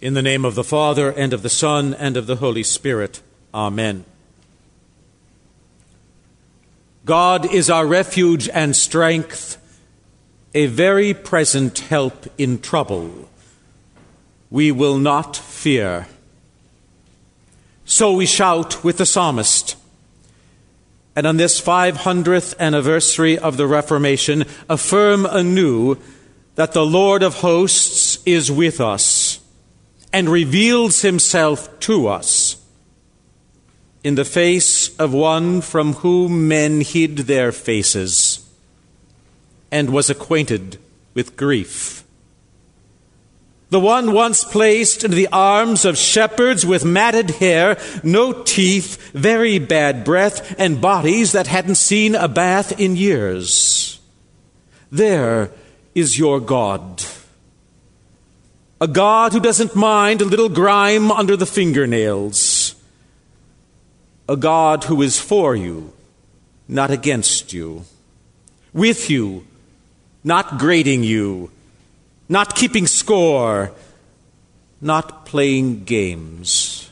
In the name of the Father, and of the Son, and of the Holy Spirit. Amen. God is our refuge and strength, a very present help in trouble. We will not fear. So we shout with the psalmist. And on this 500th anniversary of the Reformation, affirm anew that the Lord of hosts is with us and reveals himself to us in the face of one from whom men hid their faces and was acquainted with grief. The one once placed in the arms of shepherds with matted hair, no teeth, very bad breath, and bodies that hadn't seen a bath in years. There is your God. A God who doesn't mind a little grime under the fingernails. A God who is for you, not against you. With you, not grading you. Not keeping score. Not playing games.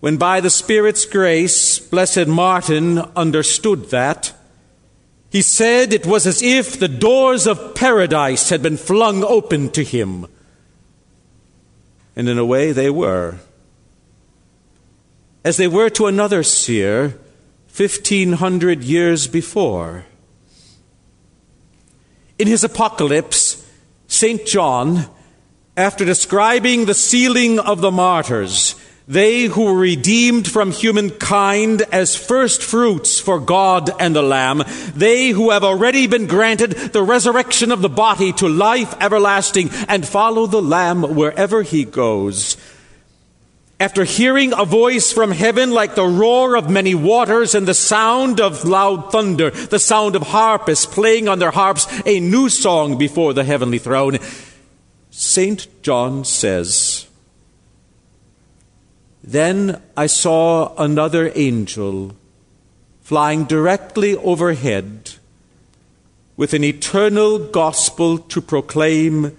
When by the Spirit's grace, Blessed Martin understood that, he said it was as if the doors of paradise had been flung open to him. And in a way, they were. As they were to another seer, 1500 years before. In his Apocalypse, St. John, after describing the sealing of the martyrs, they who were redeemed from humankind as first fruits for God and the Lamb, they who have already been granted the resurrection of the body to life everlasting and follow the Lamb wherever he goes. After hearing a voice from heaven like the roar of many waters and the sound of loud thunder, the sound of harpists playing on their harps a new song before the heavenly throne, St. John says, then I saw another angel flying directly overhead with an eternal gospel to proclaim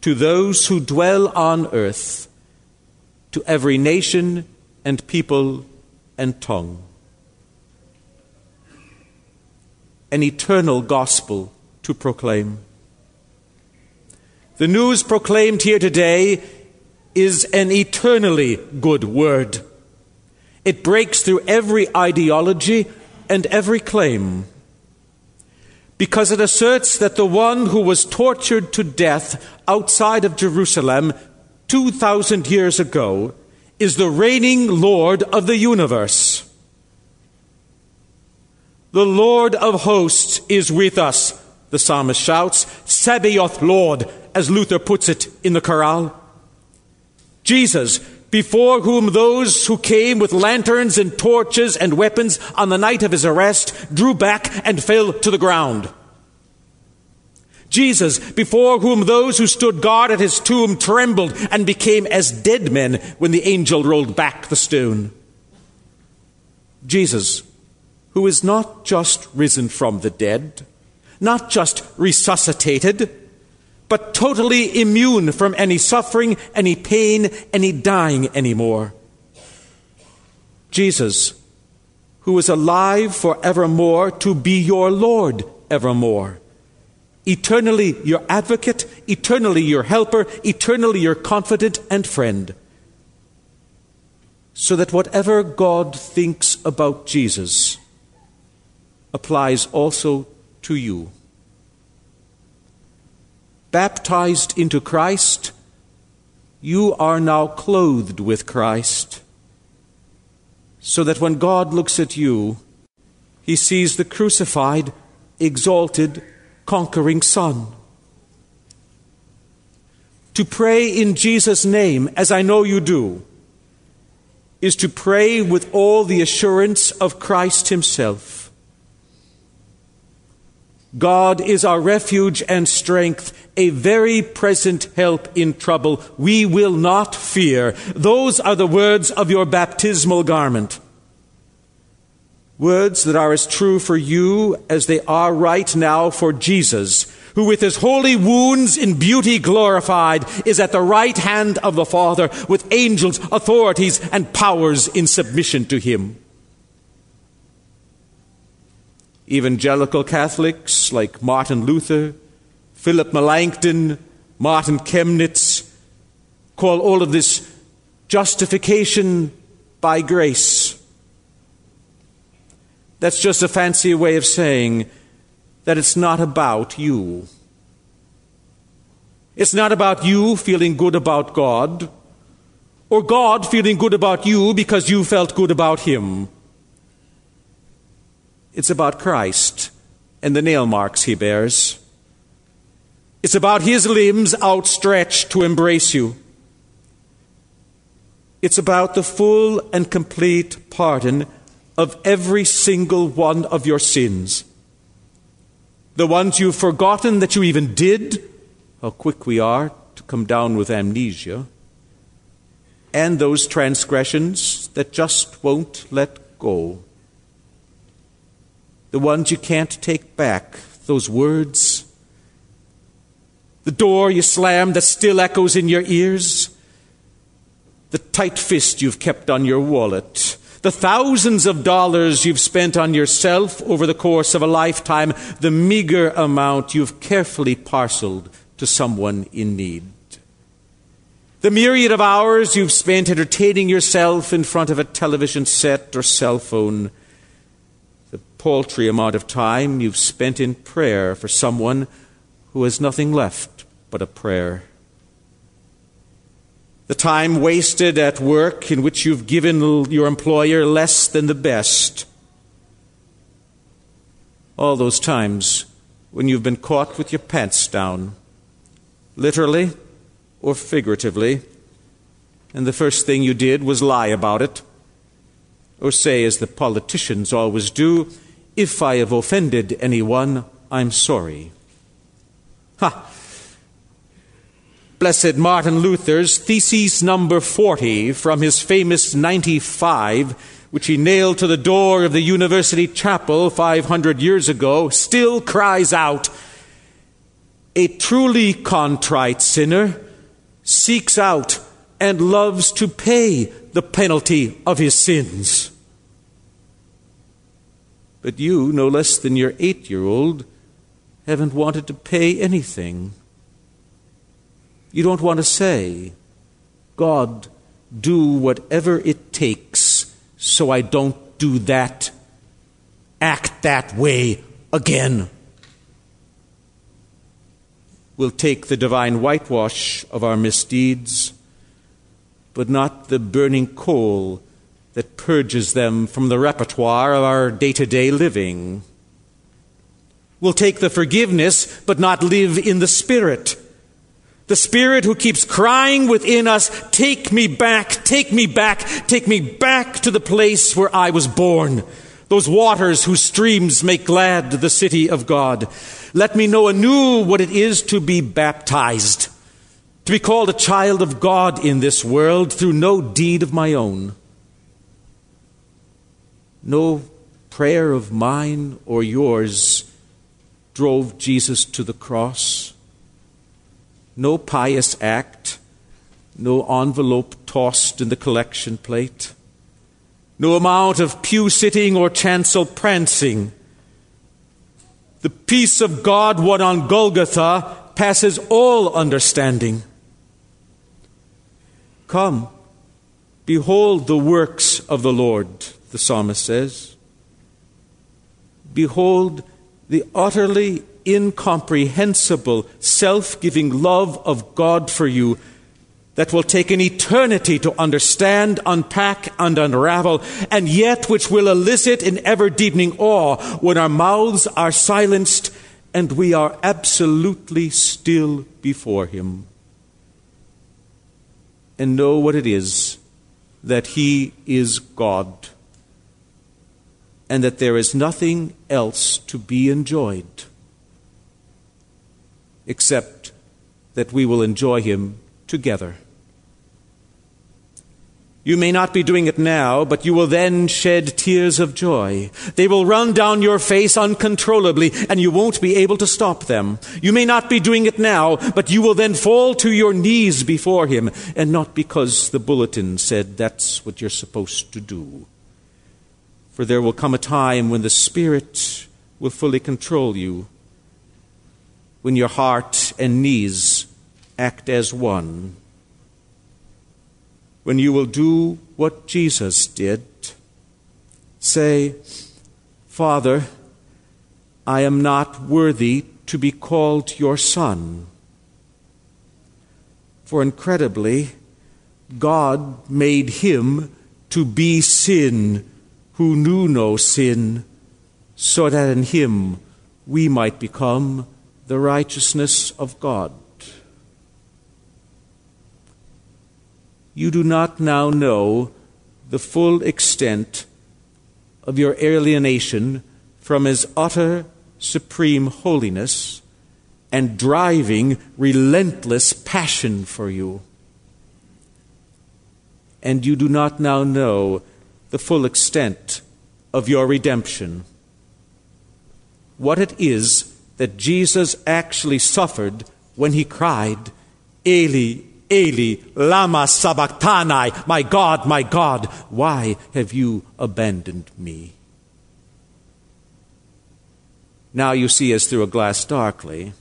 to those who dwell on earth, to every nation and people and tongue. An eternal gospel to proclaim. The news proclaimed here today is an eternally good word. It breaks through every ideology and every claim because it asserts that the one who was tortured to death outside of Jerusalem 2,000 years ago is the reigning Lord of the universe. The Lord of hosts is with us, the psalmist shouts. Sabaoth, Lord, as Luther puts it in the chorale. Jesus, before whom those who came with lanterns and torches and weapons on the night of his arrest drew back and fell to the ground. Jesus, before whom those who stood guard at his tomb trembled and became as dead men when the angel rolled back the stone. Jesus, who is not just risen from the dead, not just resuscitated, but totally immune from any suffering, any pain, any dying anymore. Jesus, who is alive forevermore to be your Lord evermore. Eternally your advocate, eternally your helper, eternally your confidant and friend. So that whatever God thinks about Jesus applies also to you baptized into Christ, you are now clothed with Christ. So that when God looks at you, he sees the crucified, exalted, conquering Son. To pray in Jesus' name, as I know you do, is to pray with all the assurance of Christ Himself. God is our refuge and strength, a very present help in trouble. We will not fear. Those are the words of your baptismal garment. Words that are as true for you as they are right now for Jesus who with his holy wounds in beauty glorified is at the right hand of the Father with angels, authorities, and powers in submission to him. Evangelical Catholics like Martin Luther, Philip Melanchthon, Martin Chemnitz call all of this justification by grace. That's just a fancy way of saying that it's not about you. It's not about you feeling good about God, or God feeling good about you because you felt good about Him. It's about Christ and the nail marks He bears. It's about His limbs outstretched to embrace you. It's about the full and complete pardon of every single one of your sins the ones you've forgotten that you even did, how quick we are to come down with amnesia, and those transgressions that just won't let go. The ones you can't take back, those words, the door you slammed that still echoes in your ears, the tight fist you've kept on your wallet the thousands of dollars you've spent on yourself over the course of a lifetime, the meager amount you've carefully parceled to someone in need. The myriad of hours you've spent entertaining yourself in front of a television set or cell phone. The paltry amount of time you've spent in prayer for someone who has nothing left but a prayer the time wasted at work in which you've given your employer less than the best. All those times when you've been caught with your pants down, literally or figuratively, and the first thing you did was lie about it, or say, as the politicians always do, if I have offended anyone, I'm sorry. Ha! Blessed Martin Luther's thesis number 40 from his famous 95, which he nailed to the door of the university chapel 500 years ago, still cries out A truly contrite sinner seeks out and loves to pay the penalty of his sins. But you, no less than your eight year old, haven't wanted to pay anything. You don't want to say, God, do whatever it takes so I don't do that, act that way again. We'll take the divine whitewash of our misdeeds, but not the burning coal that purges them from the repertoire of our day to day living. We'll take the forgiveness, but not live in the Spirit. The Spirit who keeps crying within us, Take me back, take me back, take me back to the place where I was born. Those waters whose streams make glad the city of God. Let me know anew what it is to be baptized, to be called a child of God in this world through no deed of my own. No prayer of mine or yours drove Jesus to the cross no pious act, no envelope tossed in the collection plate, no amount of pew sitting or chancel prancing. The peace of God won on Golgotha passes all understanding. Come, behold the works of the Lord, the psalmist says. Behold the utterly incomprehensible, self giving love of God for you that will take an eternity to understand, unpack, and unravel, and yet which will elicit an ever deepening awe when our mouths are silenced and we are absolutely still before Him. and know what it is that He is God and that there is nothing else to be enjoyed except that we will enjoy Him together. You may not be doing it now, but you will then shed tears of joy. They will run down your face uncontrollably, and you won't be able to stop them. You may not be doing it now, but you will then fall to your knees before Him, and not because the bulletin said that's what you're supposed to do. For there will come a time when the Spirit will fully control you, when your heart and knees act as one when you will do what Jesus did. Say, Father, I am not worthy to be called your son. For incredibly, God made him to be sin who knew no sin, so that in him we might become the righteousness of God. you do not now know the full extent of your alienation from His utter, supreme holiness and driving, relentless passion for you. And you do not now know the full extent of your redemption. What it is that Jesus actually suffered when he cried, Eli, Eli, lama sabachthani, my God, my God, why have you abandoned me? Now you see as through a glass darkly,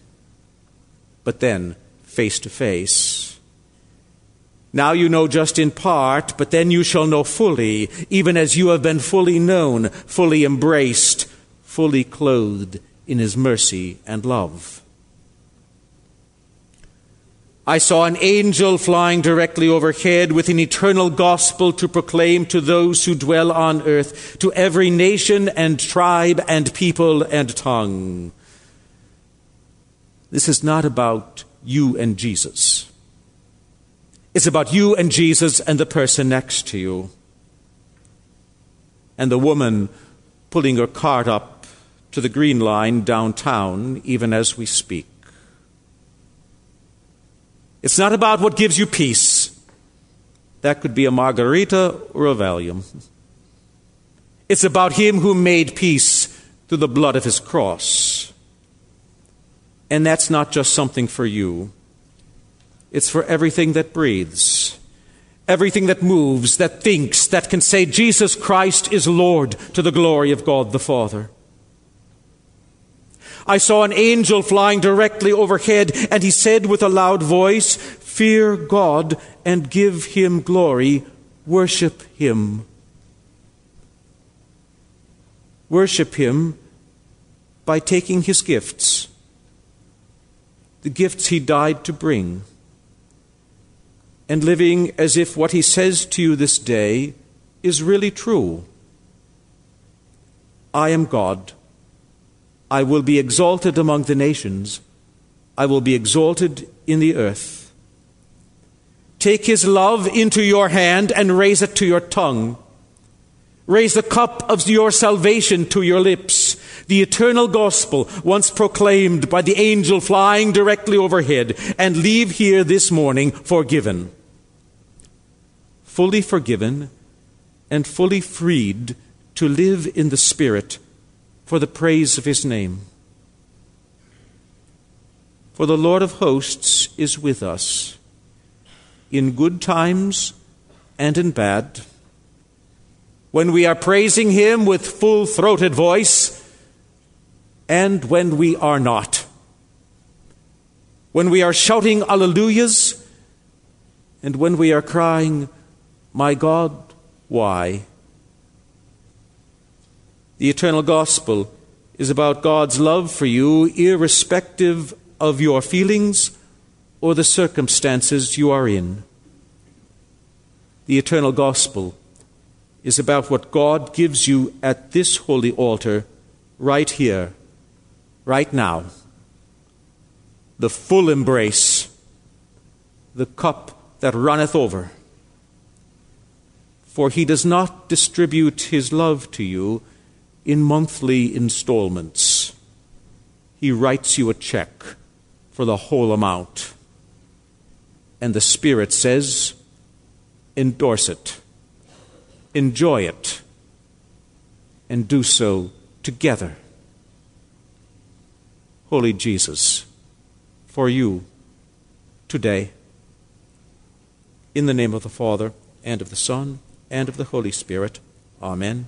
but then face to face. Now you know just in part, but then you shall know fully, even as you have been fully known, fully embraced, fully clothed in his mercy and love. I saw an angel flying directly overhead with an eternal gospel to proclaim to those who dwell on earth, to every nation and tribe and people and tongue. This is not about you and Jesus. It's about you and Jesus and the person next to you. And the woman pulling her cart up to the green line downtown, even as we speak. It's not about what gives you peace. That could be a margarita or a Valium. It's about Him who made peace through the blood of His cross. And that's not just something for you, it's for everything that breathes, everything that moves, that thinks, that can say, Jesus Christ is Lord to the glory of God the Father. I saw an angel flying directly overhead, and he said with a loud voice, Fear God and give him glory, worship him. Worship him by taking his gifts, the gifts he died to bring, and living as if what he says to you this day is really true. I am God. I will be exalted among the nations, I will be exalted in the earth. Take his love into your hand and raise it to your tongue. Raise the cup of your salvation to your lips. The eternal gospel, once proclaimed by the angel flying directly overhead, and leave here this morning forgiven. Fully forgiven and fully freed to live in the Spirit for the praise of his name. For the Lord of hosts is with us in good times and in bad. When we are praising him with full throated voice, and when we are not. When we are shouting alleluias, and when we are crying, My God, why? The eternal gospel is about God's love for you, irrespective of your feelings or the circumstances you are in. The eternal gospel is about what God gives you at this holy altar, right here, right now. The full embrace, the cup that runneth over. For he does not distribute his love to you in monthly installments. He writes you a check for the whole amount. And the Spirit says, endorse it, enjoy it, and do so together. Holy Jesus, for you today, in the name of the Father, and of the Son, and of the Holy Spirit. Amen.